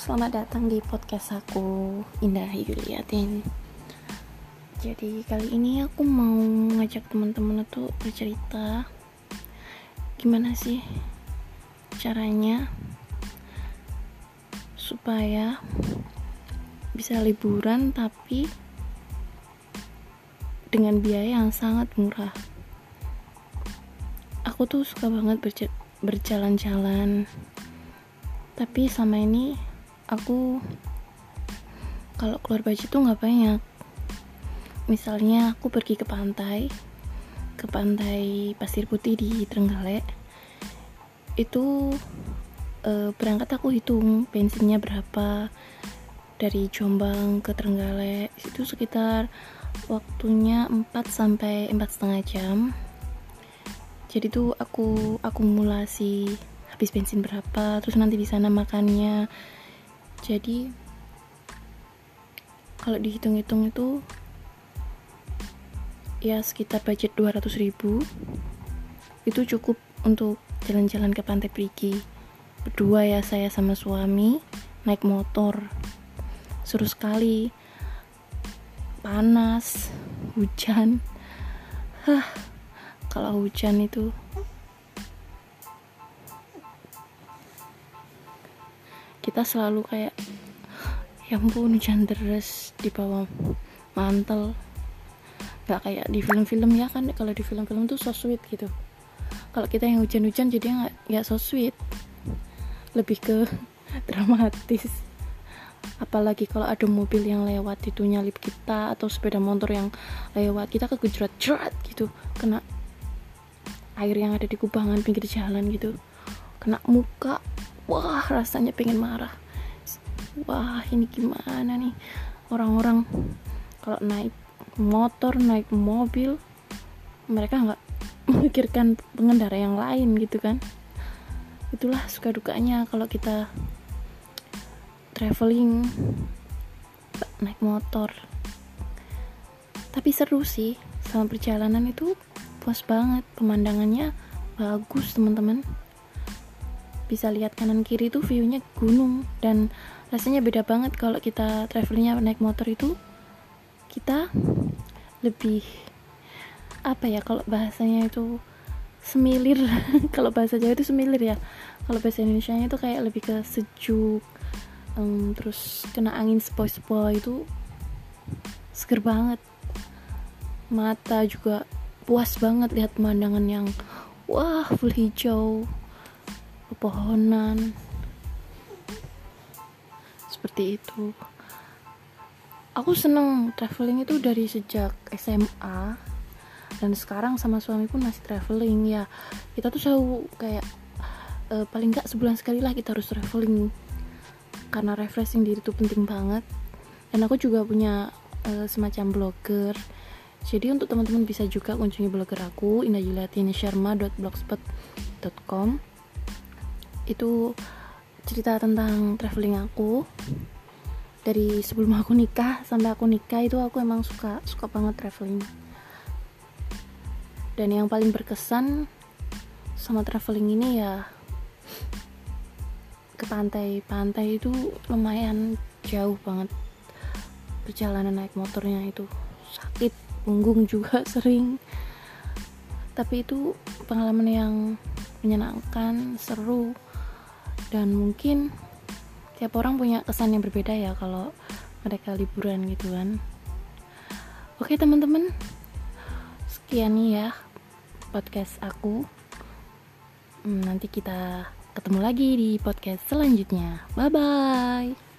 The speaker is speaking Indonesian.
selamat datang di podcast aku Indah Yuliatin. Jadi kali ini aku mau ngajak teman-teman untuk bercerita Gimana sih caranya supaya bisa liburan tapi dengan biaya yang sangat murah. Aku tuh suka banget berjalan-jalan tapi sama ini aku kalau keluar baju tuh nggak banyak. Misalnya aku pergi ke pantai ke pantai pasir putih di Trenggalek itu e, berangkat aku hitung bensinnya berapa dari Jombang ke Trenggalek itu sekitar waktunya 4 sampai empat setengah jam. Jadi tuh aku akumulasi habis bensin berapa terus nanti di sana makannya jadi kalau dihitung-hitung itu ya sekitar budget 200 ribu. Itu cukup untuk jalan-jalan ke pantai Perigi. Berdua ya saya sama suami naik motor. Seru sekali. Panas hujan. Hah kalau hujan itu kita selalu kayak ya ampun hujan deras di bawah mantel. Nggak kayak di film-film ya kan kalau di film-film tuh so sweet gitu. Kalau kita yang hujan-hujan jadi nggak nggak so sweet. Lebih ke dramatis. Apalagi kalau ada mobil yang lewat itu nyalip kita atau sepeda motor yang lewat kita kegejrot jerat gitu. Kena air yang ada di kubangan pinggir jalan gitu. Kena muka wah rasanya pengen marah. Wah ini gimana nih? Orang-orang kalau naik motor naik mobil mereka nggak memikirkan pengendara yang lain gitu kan? Itulah suka dukanya kalau kita traveling naik motor. Tapi seru sih selama perjalanan itu puas banget. Pemandangannya bagus teman-teman bisa lihat kanan kiri tuh viewnya gunung dan rasanya beda banget kalau kita travelingnya naik motor itu. Kita lebih apa ya kalau bahasanya itu semilir. Kalau bahasa Jawa itu semilir ya. Kalau bahasa Indonesia itu kayak lebih ke sejuk um, terus kena angin sepoi-sepoi itu seger banget. Mata juga puas banget lihat pemandangan yang wah full hijau pepohonan. Seperti itu. Aku seneng traveling itu dari sejak SMA dan sekarang sama suami pun masih traveling ya. Kita tuh selalu kayak uh, paling nggak sebulan sekali lah kita harus traveling. Karena refreshing diri itu penting banget. Dan aku juga punya uh, semacam blogger. Jadi untuk teman-teman bisa juga kunjungi blogger aku indahjuliatinisharma.blogspot.com itu cerita tentang traveling aku. Dari sebelum aku nikah sampai aku nikah itu aku emang suka suka banget traveling. Dan yang paling berkesan sama traveling ini ya ke pantai-pantai itu lumayan jauh banget. Perjalanan naik motornya itu sakit punggung juga sering. Tapi itu pengalaman yang menyenangkan seru dan mungkin tiap orang punya kesan yang berbeda ya kalau mereka liburan gitu kan. Oke teman-teman. Sekian nih ya podcast aku. Hmm, nanti kita ketemu lagi di podcast selanjutnya. Bye bye